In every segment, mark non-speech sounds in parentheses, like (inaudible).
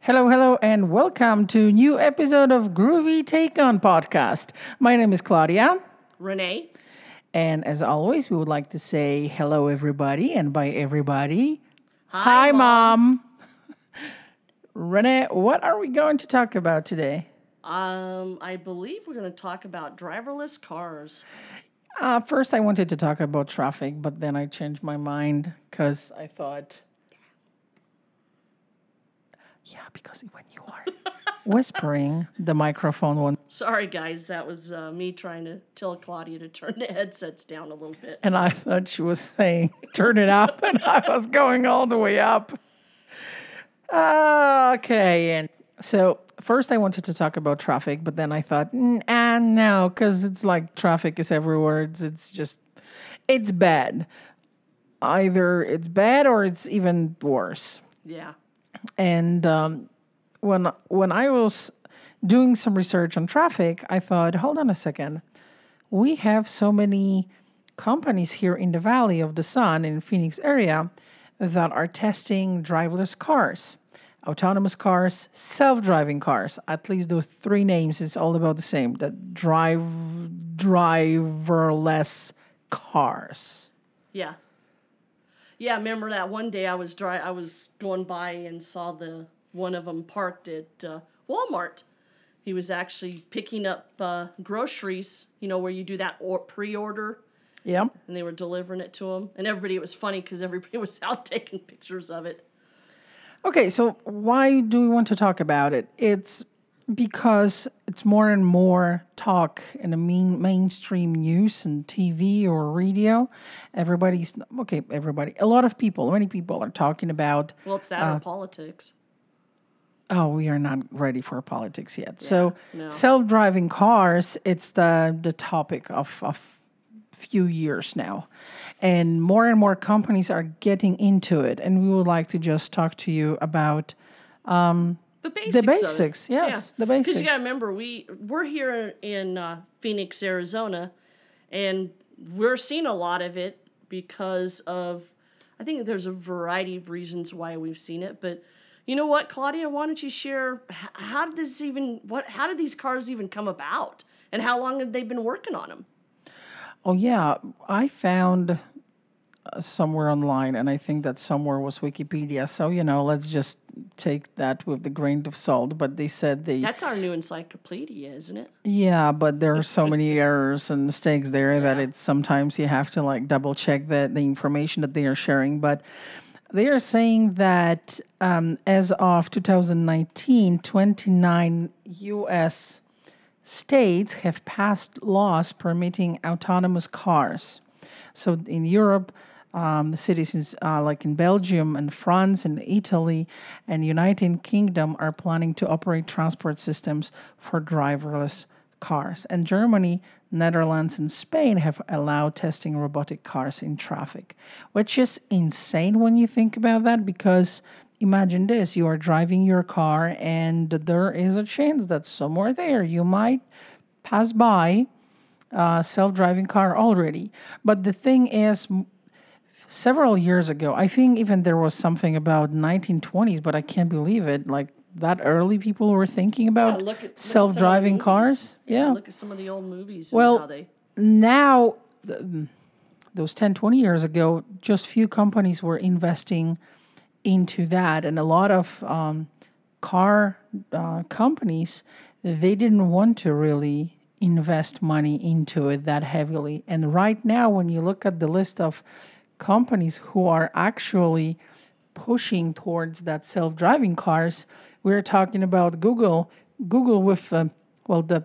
Hello, hello, and welcome to new episode of Groovy Take On podcast. My name is Claudia, Renee. and as always, we would like to say hello, everybody, and by everybody, Hi, mom. Renee, what are we going to talk about today? Um, I believe we're going to talk about driverless cars. Uh, first, I wanted to talk about traffic, but then I changed my mind because I thought, yeah, because when you are (laughs) whispering, the microphone won't. Sorry, guys, that was uh, me trying to tell Claudia to turn the headsets down a little bit. And I thought she was saying, turn it up, and I was going all the way up. Okay, and so first I wanted to talk about traffic, but then I thought, "Mm, ah, no, because it's like traffic is everywhere. It's, it's just, it's bad. Either it's bad or it's even worse. Yeah. And um, when when I was doing some research on traffic, I thought, hold on a second, we have so many companies here in the Valley of the Sun in Phoenix area that are testing driverless cars, autonomous cars, self-driving cars. At least those three names is all about the same. That drive driverless cars. Yeah. Yeah, I remember that one day I was dry I was going by and saw the one of them parked at uh, Walmart. He was actually picking up uh, groceries, you know, where you do that or pre-order Yeah. and they were delivering it to him. And everybody it was funny cuz everybody (laughs) was out taking pictures of it. Okay, so why do we want to talk about it? It's because it's more and more talk in the main, mainstream news and TV or radio. Everybody's okay. Everybody, a lot of people, many people are talking about. Well, it's that or uh, politics. Oh, we are not ready for politics yet. so, no. self-driving cars, it's the the topic of of few years now, and more and more companies are getting into it. And we would like to just talk to you about um, The basics. it. basics, yes, the basics. Because you got to remember, we we're here in uh, Phoenix, Arizona, and we're seeing a lot of it because of. I think there's a variety of reasons why we've seen it, but you know what, Claudia? Why don't you share how did this even what how did these cars even come about, and how long have they been working on them? Oh yeah, I found uh, somewhere online, and I think that somewhere was Wikipedia. So you know, let's just take that with the grain of salt. But they said they, That's our new encyclopedia, isn't it? yeah, but there are so (laughs) many errors and mistakes there that it's sometimes you have to like double check the the information that they are sharing. But they are saying that um, as of 2019, 29 U.S. states have passed laws permitting autonomous cars. So in Europe, um, the citizens uh, like in Belgium and France and Italy and United Kingdom are planning to operate transport systems for driverless cars. And Germany, Netherlands, and Spain have allowed testing robotic cars in traffic, which is insane when you think about that because imagine this you are driving your car and there is a chance that somewhere there you might pass by a self-driving car already but the thing is several years ago i think even there was something about 1920s but i can't believe it like that early people were thinking about at- look at some of the self-driving cars yeah Look at some of the old movies. Well, and how they. now th- those 10 20 years ago just few companies were investing into that and a lot of um, car uh, companies they didn't want to really invest money into it that heavily and right now when you look at the list of companies who are actually pushing towards that self-driving cars we're talking about google google with uh, well the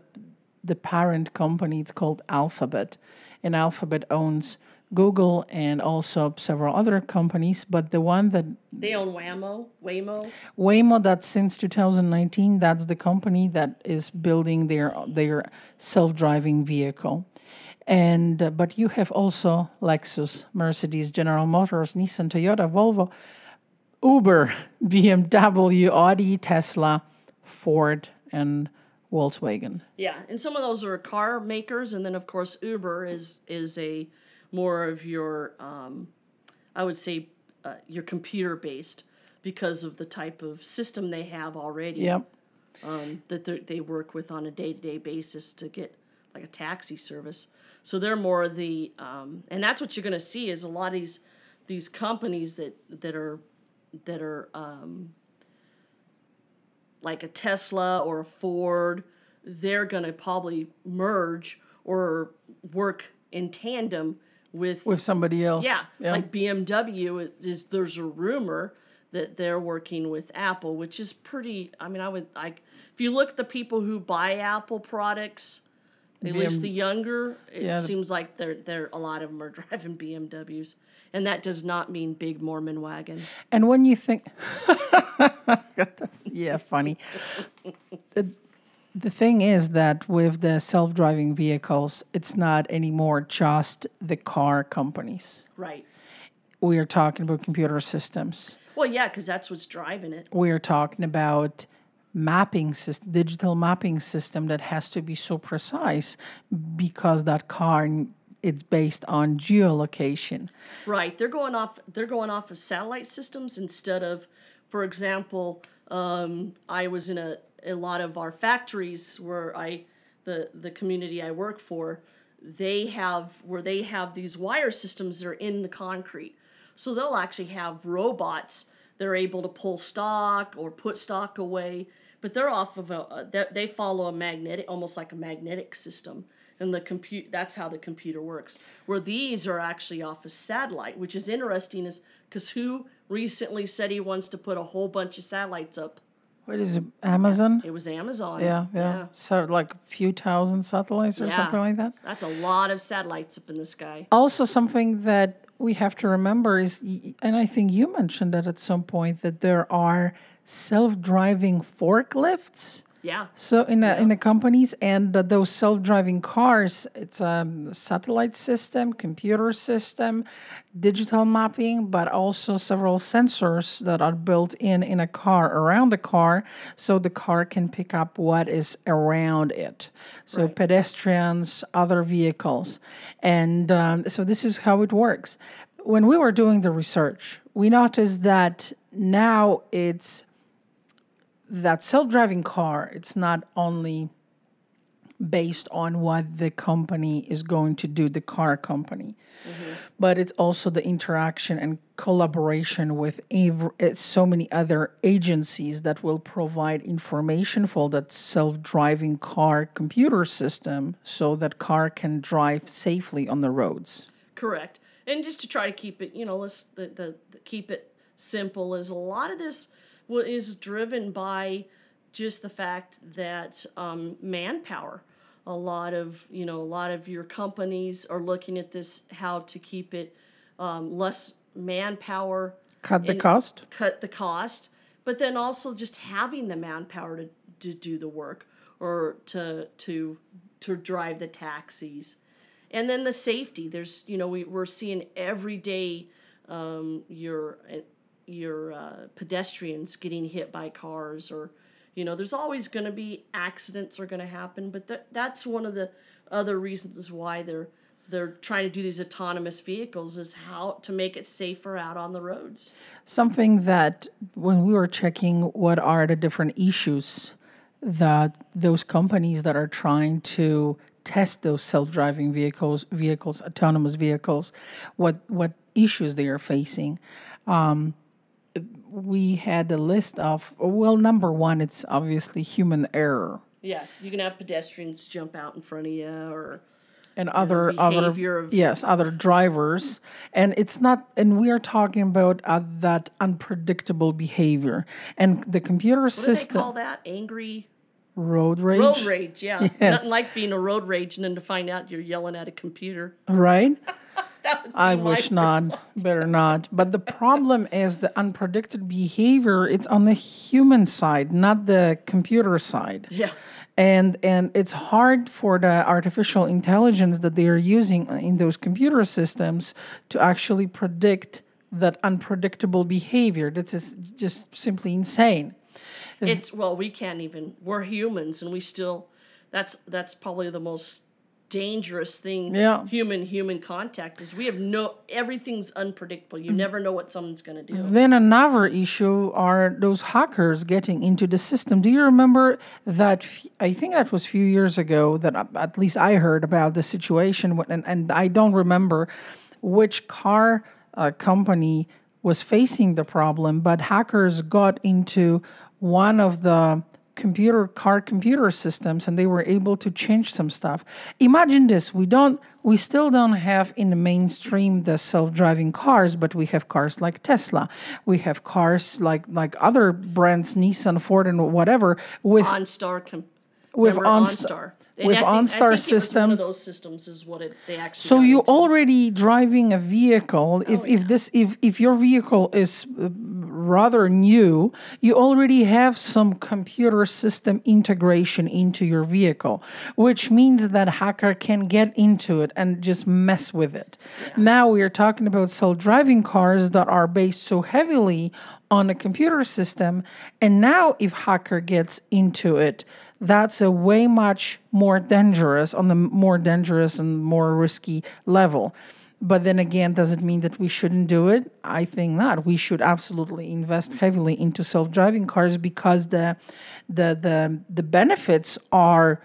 the parent company it's called alphabet and alphabet owns google and also several other companies but the one that They own Waymo. Waymo. Waymo, that since 2019, that's the company that is building their their self-driving vehicle. And uh, but you have also Lexus, Mercedes, General Motors, Nissan, Toyota, Volvo, Uber, (laughs) BMW, Audi, Tesla, Ford, and Volkswagen. Yeah, and some of those are car makers, and then of course Uber is is a more of your, um, I would say, uh, your computer based. because of the type of system they have already Yep. um, that they- they work with on a day to day basis to get like a taxi service. So they're more the, um, and that's what you're going to see is a lot of these these companies that that are that are um, like a Tesla or a Ford. They're going to probably merge or work in tandem with With somebody else. yeah, Yeah. like BMW is there's a rumor that they're working with Apple, which is pretty I mean I would like if you look at the people who buy Apple products, at least the younger, it Yeah, the- seems like they're they're a lot of them are (laughs) driving BMWs. And that does not mean big Mormon wagon. And when you think, (laughs) yeah, funny. the, the thing is that with the self driving vehicles, it's not anymore just the car companies. Right. We are talking about computer systems. Well, yeah, because that's what's driving it. We are talking about mapping system, digital mapping system that has to be so precise because that car it's based on geolocation. Right. They're going off. They're going off of satellite systems instead of, for example, um, I was in a a lot of our factories where I, the the community I work for, they have where they have these wire systems that are in the concrete. So they'll actually have robots. They're able to pull stock or put stock away, but they're off of a. Uh, they they follow a magnetic, almost like a magnetic system and the compute that's how the computer works where these are actually off a satellite which is interesting is because who recently said he wants to put a whole bunch of satellites up What is it? Amazon? it was amazon Yeah, yeah. So like a few thousand satellites or Yeah. something like that. that's a lot of satellites up in the sky Also, something that we have to remember is, and I think you mentioned that at some point, that there are self-driving forklifts. yeah So in the, in the companies and uh, those self-driving cars, it's a satellite system, computer system, digital mapping, but also several sensors that are built in in a car around the car, so the car can pick up what is around it. So pedestrians, other vehicles, and um, so this is how it works. When we were doing the research, we noticed that now it's that self-driving car it's not only based on what the company is going to do the car company but it's also the interaction and collaboration with ev- eh, so many other agencies that will provide information for that self-driving car computer system so that car can drive safely on the roads. Correct. And just to try to keep it you know let's the, the, the keep it simple is a lot of this wa- is driven by just the fact that um, manpower. A lot of you know a lot of your companies are looking at this how to keep it um, less manpower cut the cost? cut the cost, but then also just having the manpower to, to do the work or to to to drive the taxis, and then the safety. There's you know we we're seeing every day um, your your uh, pedestrians getting hit by cars or you know there's always going to be accidents are going to happen but that that's one of the other reasons why they're they're trying to do these autonomous vehicles is how to make it safer out on the roads. Something that when we were checking what are the different issues that those companies that are trying to test those self-driving vehicles vehicles autonomous vehicles what what issues they are facing um, we had a list of well number one it's obviously human error Yeah, you can have pedestrians jump out in front of you, or and other other of- yes other drivers and it's not and we are talking about uh, that unpredictable behavior and the computer what do system they call that? Angry road rage road rage. Yeah, (laughs) Yes. nothing like being a road rage and then to find out you're yelling at a computer. right That would be i wish not. better not. (laughs) But the problem is the unpredicted behavior it's on the human side not the computer side. Yeah, and and it's hard for the artificial intelligence that they are using in those computer systems to actually predict that unpredictable behavior. This is just simply insane. It's well, we can't even. We're humans, and we still. That's that's probably the most dangerous thing Yeah. human human contact is we have no everything's unpredictable you never know what someone's going to do Then another issue are those hackers getting into the system. Do you remember that? f- I think that was a few years ago that uh, at least I heard about the situation, when- and, and I don't remember which car uh, company was facing the problem, but hackers got into one of the computer car computer systems and they were able to change some stuff. Imagine this we don't we still don't have in the mainstream the self-driving cars but we have cars like tesla. We have cars like like other brands nissan ford and whatever with OnStar com- With OnStar with And I think- OnStar think it was system- one of those systems is what it they actually so got you into. already driving a vehicle if, if this if, if your vehicle is uh, rather new you already have some computer system integration into your vehicle which means that hacker can get into it and just mess with it. Now we are talking about self-driving cars that are based so heavily on a computer system and now if hacker gets into it that's a way much more dangerous on the more dangerous and more risky level but then again does it mean that we shouldn't do it? I think not. We should absolutely invest heavily into self-driving cars because the the the, the benefits are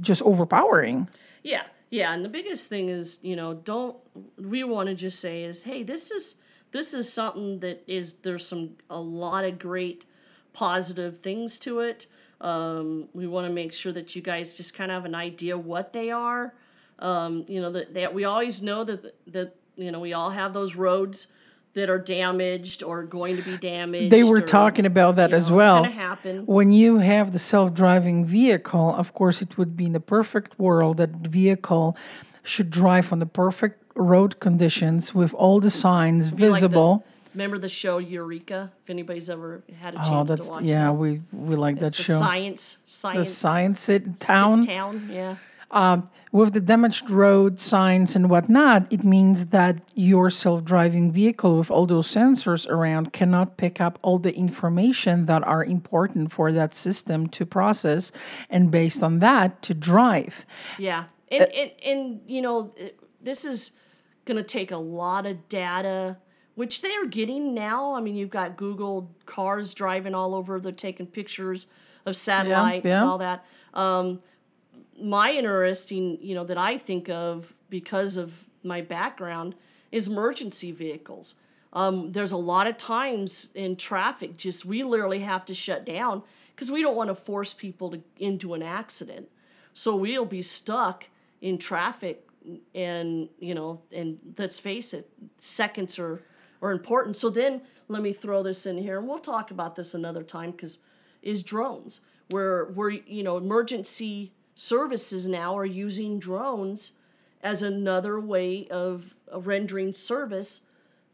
just overpowering. Yeah, yeah, and the biggest thing is, you know, don't we want to just say is, hey, this is this is something that is there's some a lot of great positive things to it. Um, we want to make sure that you guys just kind of have an idea what they are. Um, you know that, that we always know that that you know we all have those roads that are damaged or going to be damaged. they were or, talking about that as know, well It's when you have the self-driving vehicle of course it would be in the perfect world that vehicle should drive on the perfect road conditions with all the signs Be like the- visible remember the show Eureka? If anybody's ever had a chance oh to that's watch yeah that. we we like that the show science the science science it town town yeah um, with the damaged road signs and whatnot, it means that your self driving vehicle with all those sensors around cannot pick up all the information that are important for that system to process and based on that to drive. yeah and and, and you know this is going to take a lot of data which they are getting now i mean you've got google cars driving all over they're taking pictures of satellites yeah. and all that um, my interesting you know that i think of because of my background is emergency vehicles. Um, there's a lot of times in traffic just we literally have to shut down because we don't want to force people to, into an accident. So we'll be stuck in traffic and you know and let's face it seconds are are important. So then let me throw this in here and we'll talk about this another time because is drones where where you know emergency services now are using drones as another way of uh, rendering service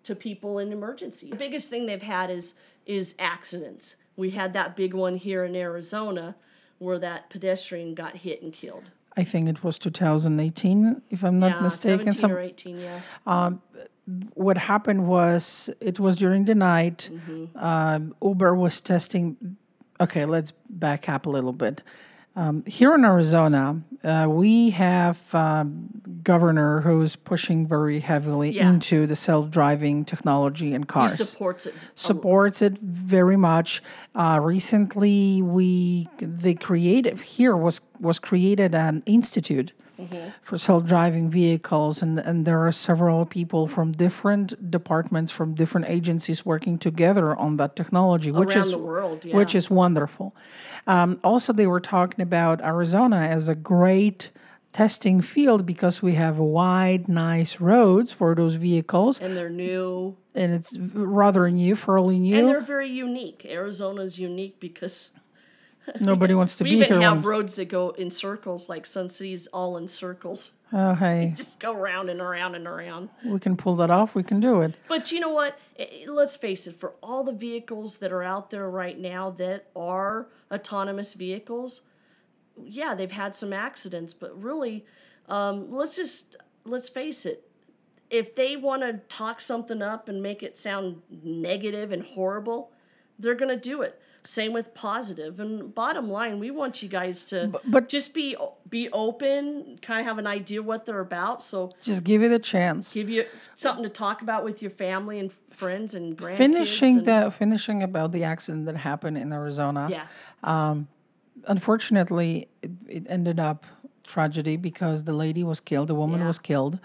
to people in emergency. The biggest thing they've had is is accidents. We had that big one here in Arizona where that pedestrian got hit and killed. I think it was 2018, if I'm not yeah, mistaken. 17 Some, or 18, yeah. what happened was it was during the night. Um, Uber was testing. Okay, let's back up a little bit. Um, here in Arizona, uh, we have um, governor who's pushing very heavily Yeah. into the self-driving technology and He cars supports it. supports it very much. Uh, recently, we they created here was was created an institute for self-driving vehicles, and and there are several people from different departments from different agencies working together on that technology, which around is world, yeah. which is wonderful. Um, also, they were talking about Arizona as a great testing field because we have wide, nice roads for those vehicles, and they're new and it's rather new, fairly new. and they're very unique. Arizona's unique because (laughs) Nobody wants to we be even here. have when- roads that go in circles, like Sun City's all in circles. oh, hey, Just go round and around and around. we can pull that off. We can do it. But you know what? Let's face it, for all the vehicles that are out there right now that are autonomous vehicles, yeah, they've had some accidents, but really, um, let's just let's face it. If they want to talk something up and make it sound negative and horrible, they're going to do it. Same with positive. And bottom line, we want you guys to but- just be be open, kind of have an idea what they're about. So Just give it a chance. give you something to talk about with your family and friends and grandkids. Finishing and- the finishing about the accident that happened in Arizona. yeah, unfortunately, it, it ended up tragedy because the lady was killed, the woman Yeah. was killed.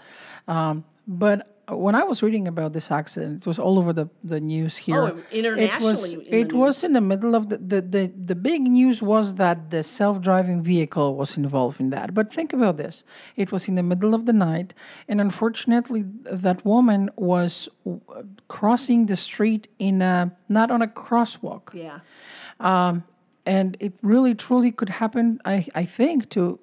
Um, but when I was reading about this accident, it was all over the, the news here. Oh, internationally. it was in the it was in the middle of the, the, the, the big news was that the self driving vehicle was involved in that. But think about this. It was in the middle of the night, and unfortunately that woman was crossing the street in a not on a crosswalk yeah, um, and it really truly could happen i, I think to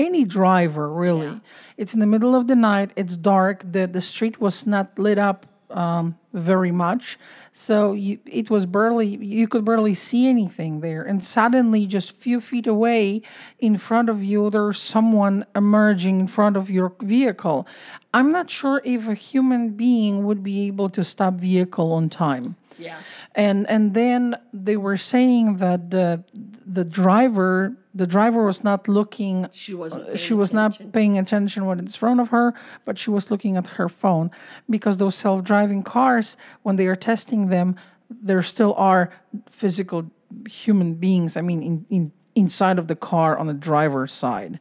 any driver really. Yeah. it's in the middle of the night. It's dark. The, the street was not lit up um, very much so you, it was barely you could barely see anything there and suddenly just few feet away in front of you there's someone emerging in front of your vehicle i'm not sure if a human being would be able to stop vehicle on time yeah, and and then they were saying that the the driver the driver was not looking she wasn't. Uh, she was attention. not paying attention when it's in front of her but she was looking at her phone because those self-driving cars when they are testing them there still are physical human beings i mean in, in inside of the car on the driver's side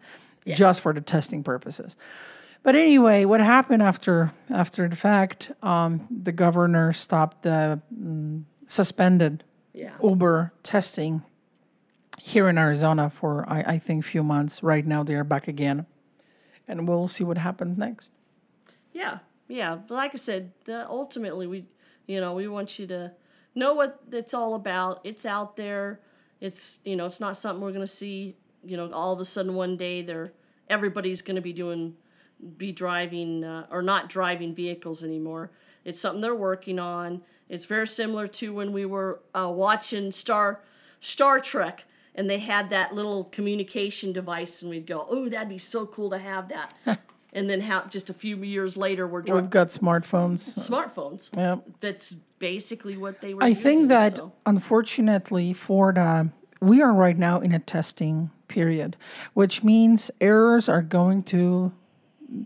just for the testing purposes but anyway, what happened after after the fact? Um, the governor stopped the mm, suspended Yeah, Uber testing here in Arizona for I, I think few months. Right now they are back again, and we'll see what happens next. yeah, yeah. But like I said, the, ultimately we, you know, we want you to know what it's all about. It's out there. It's you know, it's not something we're gonna see. You know, all of a sudden one day they're everybody's gonna be doing, be driving uh, or not driving vehicles anymore. It's something they're working on. It's very similar to when we were uh, watching Star Star Trek and they had that little communication device and we'd go, "Oh, that'd be so cool to have that." (laughs) and then how just a few years later we're driving We've got smartphones. smartphones. Yeah. That's basically what they were. I think that so. unfortunately for the we are right now in a testing period, which means errors are going to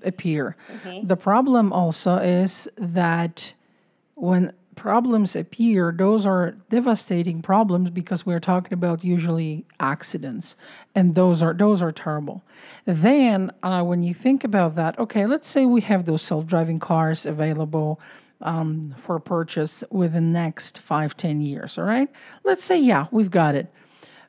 appear. Mm-hmm. The problem also is that when problems appear, those are devastating problems because we're talking about usually accidents, and those are those are terrible. Then, uh, when you think about that, okay, let's say we have those self-driving cars available um, for purchase within the next five, ten years. All right, let's say yeah, we've got it.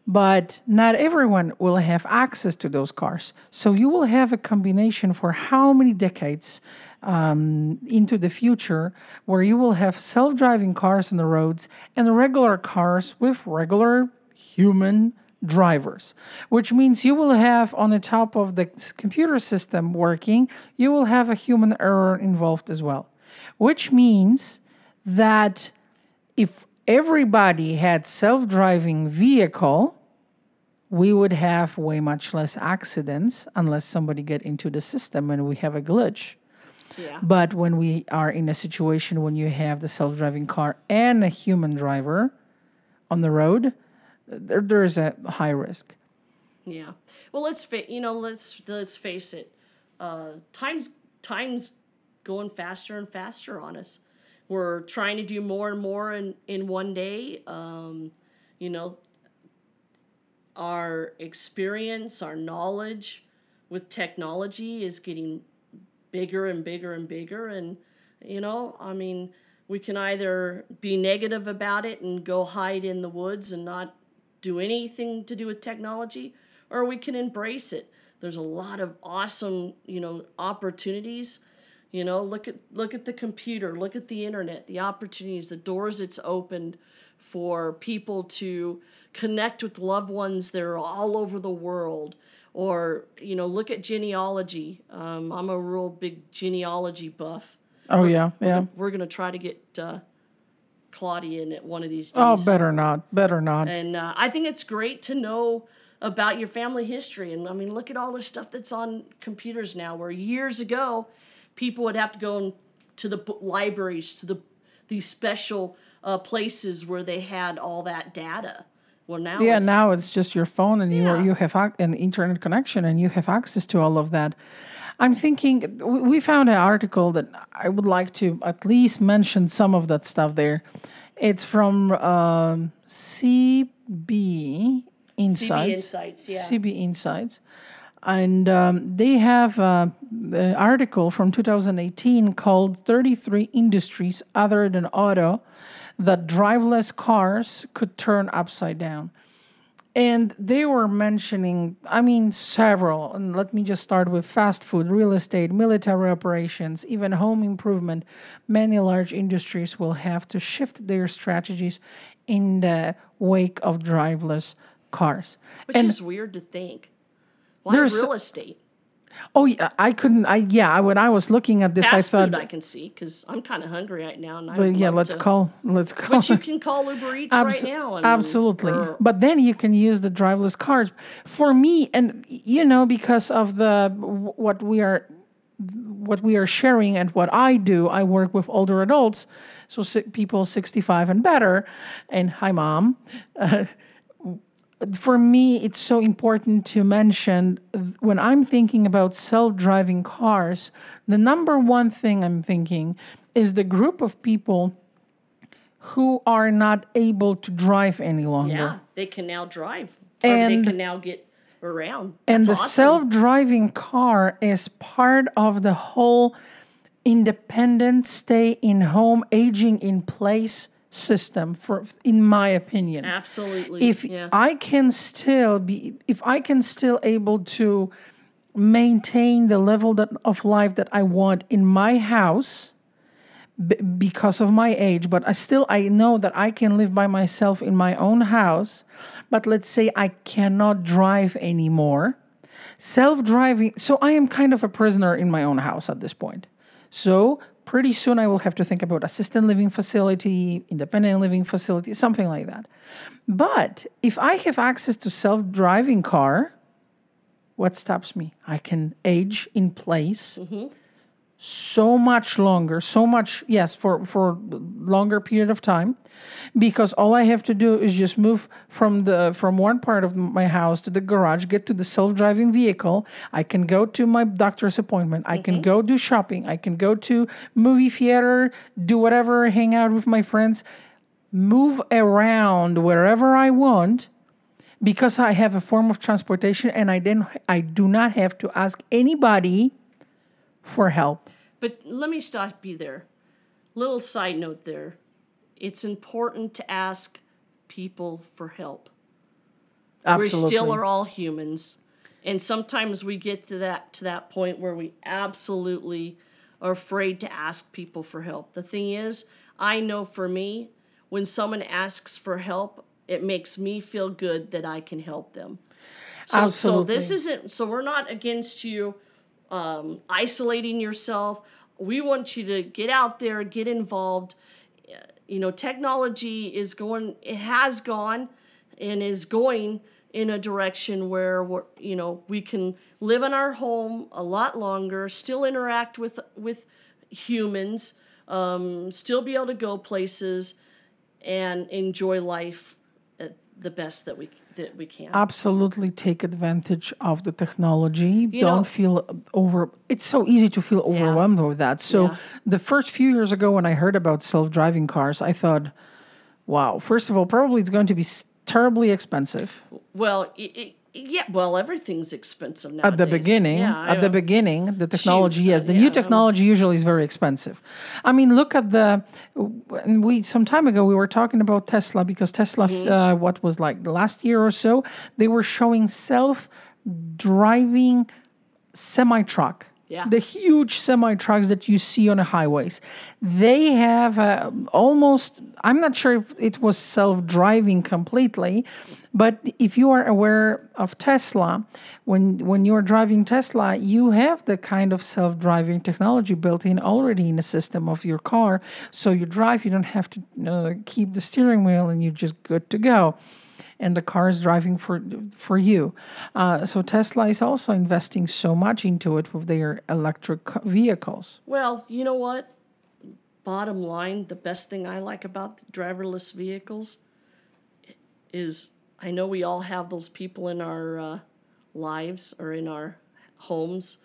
But not everyone will have access to those cars. So you will have a combination for how many decades um, into the future where you will have self driving cars on the roads and regular cars with regular human drivers, which means you will have on the top of the computer system working, you will have a human error involved as well, which means that if everybody had self-driving vehicle we would have way much less accidents unless somebody get into the system and we have a glitch yeah, but when we are in a situation when you have the self-driving car and a human driver on the road there, there is a high risk yeah. Well, let's fa- you know let's let's face it. Uh, times times going faster and faster on us. We're trying to do more and more in in one day. Um, you know, our experience, our knowledge with technology is getting bigger and bigger and bigger. And, you know, I mean, we can either be negative about it and go hide in the woods and not do anything to do with technology, or we can embrace it. There's a lot of awesome, you know, opportunities. You know, look at look at the computer, look at the internet, the opportunities, the doors it's opened for people to connect with loved ones that are all over the world. Or, you know, look at genealogy. Um, I'm a real big genealogy buff. oh yeah yeah We're going to try to get uh, Claudia in it one of these days. oh better not better not And uh, I think it's great to know about your family history. And I mean, look at all the stuff that's on computers now, where years ago, people would have to go to the b- libraries, to the these special uh, places where they had all that data. Well, now Yeah, it's, now it's just your phone and you Yeah. you have an internet connection and you have access to all of that. I'm thinking we found an article that I would like to at least mention some of that stuff there. It's from um, CB Insights. Insights, yeah. CB Insights. And um, they have uh, the article from 2018 called 33 Industries Other Than Auto That Driveless Cars Could Turn Upside Down. And they were mentioning, I mean, several. And let me just start with fast food, real estate, military operations, even home improvement. Many large industries will have to shift their strategies in the wake of driveless cars. which and is weird to think. Why There's- real estate? oh, yeah, I couldn't. I yeah, I- when I was looking at this, I thought, I can see because I'm kind of hungry right now, and I but yeah, let's to- call, let's call. But you (laughs) can call Uber Eats right now. And, Absolutely. or- But then you can use the driverless cars. For me, and you know, because of the what we are what we are sharing and what I do, I work with older adults, so people 65 and better. And hi, mom. Uh, (laughs) for me, it's so important to mention when I'm thinking about self driving cars, the number one thing I'm thinking is the group of people who are not able to drive any longer. yeah, they can now drive, And- they can now get around. And the awesome. self driving car is part of the whole independent stay in home, aging in place system, for, in my opinion. absolutely. if yeah. I can still be, if I can still able to maintain the level that, of life that I want in my house b- because of my age, but I still I know that I can live by myself in my own house. But let's say I cannot drive anymore. Self-driving, so I am kind of a prisoner in my own house at this point. So pretty soon I will have to think about assisted living facility, independent living facility, something like that. But if I have access to self-driving car, what stops me? I can age in place mm-hmm. So much longer, so much yes, for for longer period of time, because all I have to do is just move from the from one part of my house to the garage, get to the self-driving vehicle. I can go to my doctor's appointment. I can mm-hmm. go do shopping. I can go to movie theater, do whatever, hang out with my friends, move around wherever I want because I have a form of transportation and I didn't I do not have to ask anybody for help. But let me stop you there. Little side note there. It's important to ask people for help. Absolutely. We still are all humans. And sometimes we get to that to that point where we absolutely are afraid to ask people for help. The thing is, I know for me, when someone asks for help, it makes me feel good that I can help them. So, so this isn't so we're not against you um, isolating yourself. We want you to get out there, get involved. You know, technology is going, it has gone and is going in a direction where you know, we can live in our home a lot longer, still interact with with humans, um, still be able to go places and enjoy life the best that we that we can. absolutely take advantage of the technology. You Don't know- feel over it's so easy to feel overwhelmed with that. So Yeah. the first few years ago when I heard about self-driving cars, I thought, wow, first of all, probably it's going to be terribly expensive. Well, it, it, yeah. Well, everything's expensive nowadays. at the beginning Yeah, at the beginning the technology yes the yeah, new technology usually is very expensive i mean look at the and we some time ago we were talking about tesla because tesla Mm-hmm. uh, what was like last year or so they were showing self driving semi truck Yeah. the huge semi trucks that you see on the highways they have uh, almost i'm not sure if it was self-driving completely but if you are aware of tesla when when you're driving tesla you have the kind of self-driving technology built in already in the system of your car so you drive you don't have to uh, keep the steering wheel and you're just good to go and the car is driving for for you. Uh, so Tesla is also investing so much into it with their electric vehicles. Well, you know what? Bottom line, the best thing I like about driverless vehicles is I know we all have those people in our uh, lives or in our homes.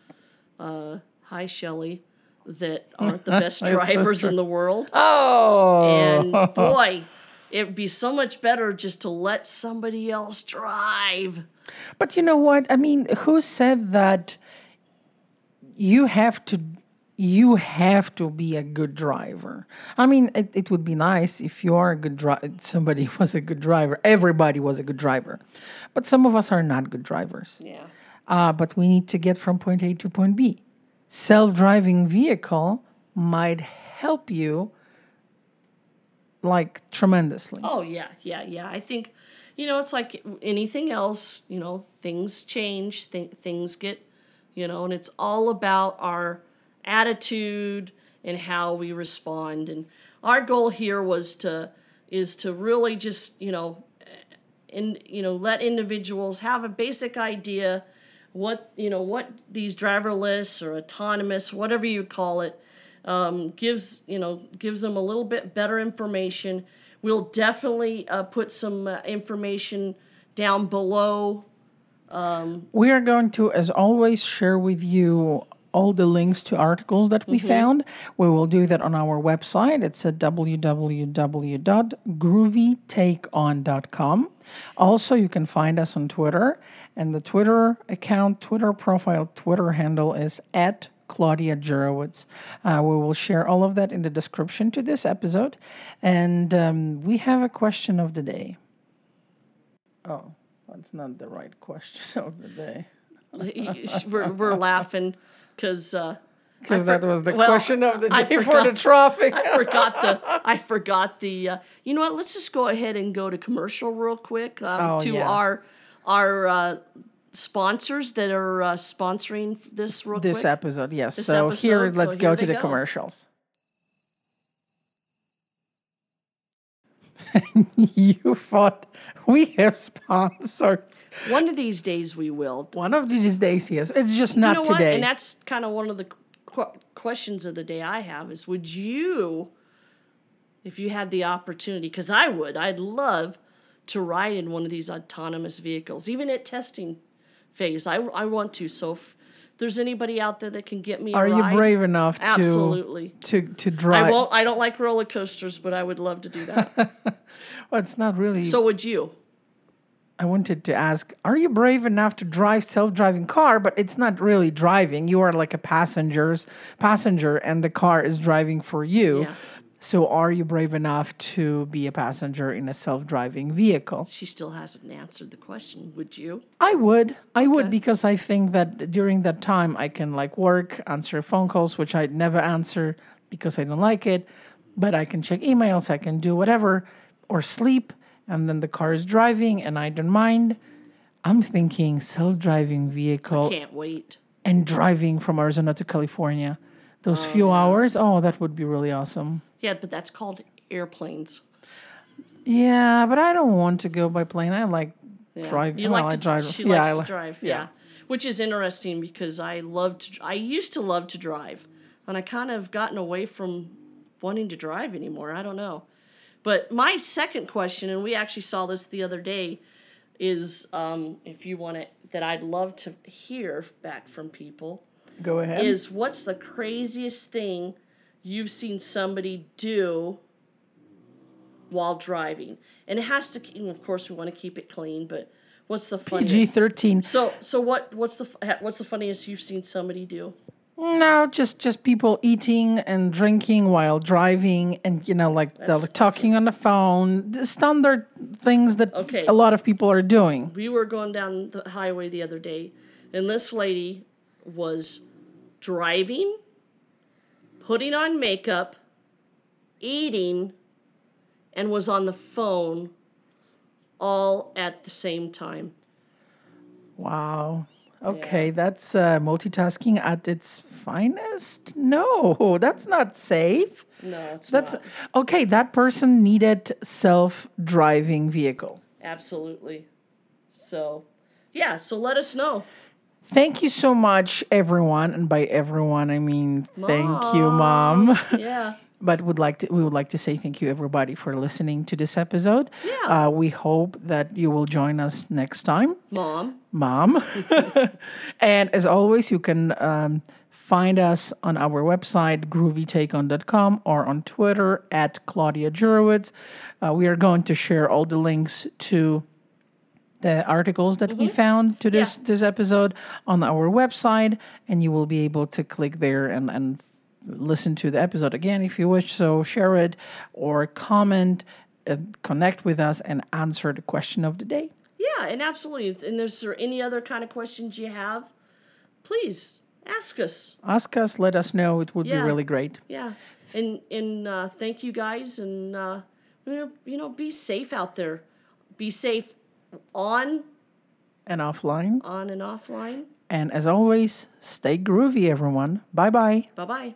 Uh, hi, Shelley, that aren't the (laughs) best drivers sister. in the world. Oh, And (laughs) boy, it'd be so much better just to let somebody else drive. But you know what? I mean, who said that you have to you have to be a good driver? I mean, it, it would be nice if you are a good driver. Somebody (laughs) was a good driver. Everybody was a good driver, but some of us are not good drivers. Yeah. Uh, but we need to get from point A to point B. Self-driving vehicle might help you like tremendously. Oh yeah, yeah, yeah. I think, you know, it's like anything else. You know, things change, th- things get, you know, and it's all about our attitude and how we respond. And our goal here was to is to really just you know, and you know, let individuals have a basic idea what you know what these driverless or autonomous, whatever you call it, um, gives you know gives them a little bit better information. We'll definitely uh, put some uh, information down below. We are going to, as always, share with you all the links to articles that we found. We will do that on our website. It's at www.groovytakeon.com. Also, you can find us on Twitter, and the Twitter account, Twitter profile, Twitter handle is at Claudia Jurowitz. Uh, we will share all of that in the description to this episode. And um, we have a question of the day. Oh, that's not the right question of the day. (laughs) we're, we're laughing because uh, Because that was the well, question of the I day for the traffic. I forgot the. I forgot the. Uh, you know what? Let's just go ahead and go to commercial real quick um, Oh, to yeah. our our uh, sponsors that are uh, sponsoring this real this quick. episode, yes. This so here, episode, so let's go here to the go. commercials. (laughs) you thought we have sponsors. One of these days we will. One of these days, yes. It's just not you know what? today. And that's kind of one of the qu- questions of the day I have is would you, if you had the opportunity, because I would, I'd love to ride in one of these autonomous vehicles, even at testing phase. I, I want to. So if there's anybody out there that can get me Are you brave enough to Absolutely. to to drive? I won't. I don't like roller coasters, but I would love to do that. (laughs) Well, it's not really. so would you? I wanted to ask, are you brave enough to drive self-driving car, but it's not really driving. You are like a passenger's passenger and the car is driving for you. Yeah. So are you brave enough to be a passenger in a self-driving vehicle? She still hasn't answered the question. Would you? I would. I would Okay. because I think that during that time I can like work, answer phone calls, which I'd never answer because I don't like it, but I can check emails, I can do whatever or sleep and then the car is driving and I don't mind. I'm thinking self-driving vehicle I Can't wait. and driving from Arizona to California. Those Oh, few hours, oh, that would be really awesome. Yeah, but that's called airplanes. Yeah, but I don't want to go by plane. I like Yeah. driving. You well, like I to drive. She yeah, likes I to drive. yeah. Yeah. Which is interesting because I love to. I used to love to drive, and I kind of gotten away from wanting to drive anymore. I don't know. But my second question, and we actually saw this the other day, is um, if you want it, that I'd love to hear back from people Go ahead. is what's the craziest thing you've seen somebody do while driving? And it has to, of course, we want to keep it clean, but what's the funniest? PG thirteen. So, so what? What's the what's the funniest you've seen somebody do? No, just just people eating and drinking while driving, and you know, like the talking on the phone, the standard things that Okay. a lot of people are doing. We were going down the highway the other day, and this lady was driving, putting on makeup, eating, and was on the phone all at the same time. Wow. Okay, that's uh, multitasking at its finest. No, (laughs) that's not safe. No, it's That's not. okay. That person needed self-driving vehicle. Absolutely. So, yeah, so let us know. Thank you so much, everyone, and by everyone I mean thank you, mom. (laughs) Yeah. but would like to we would like to say thank you everybody for listening to this episode. Yeah. Uh, we hope that you will join us next time, Mom. Mom. (laughs) and as always, you can um, find us on our website groovytakeon.com or on Twitter at Claudia Jurowitz. Uh, we are going to share all the links to the articles that we found to this this episode on our website, and you will be able to click there and and listen to the episode again if you wish. So share it or comment, uh, connect with us, and answer the question of the day. Yeah, and absolutely. And is there any other kind of questions you have? Please ask us. Ask us, let us know. It would Yeah. be really great. Yeah, and and uh, thank you guys, and uh, you know, be safe out there. Be safe on And offline. on and offline. And as always, stay groovy, everyone. Bye bye. Bye bye.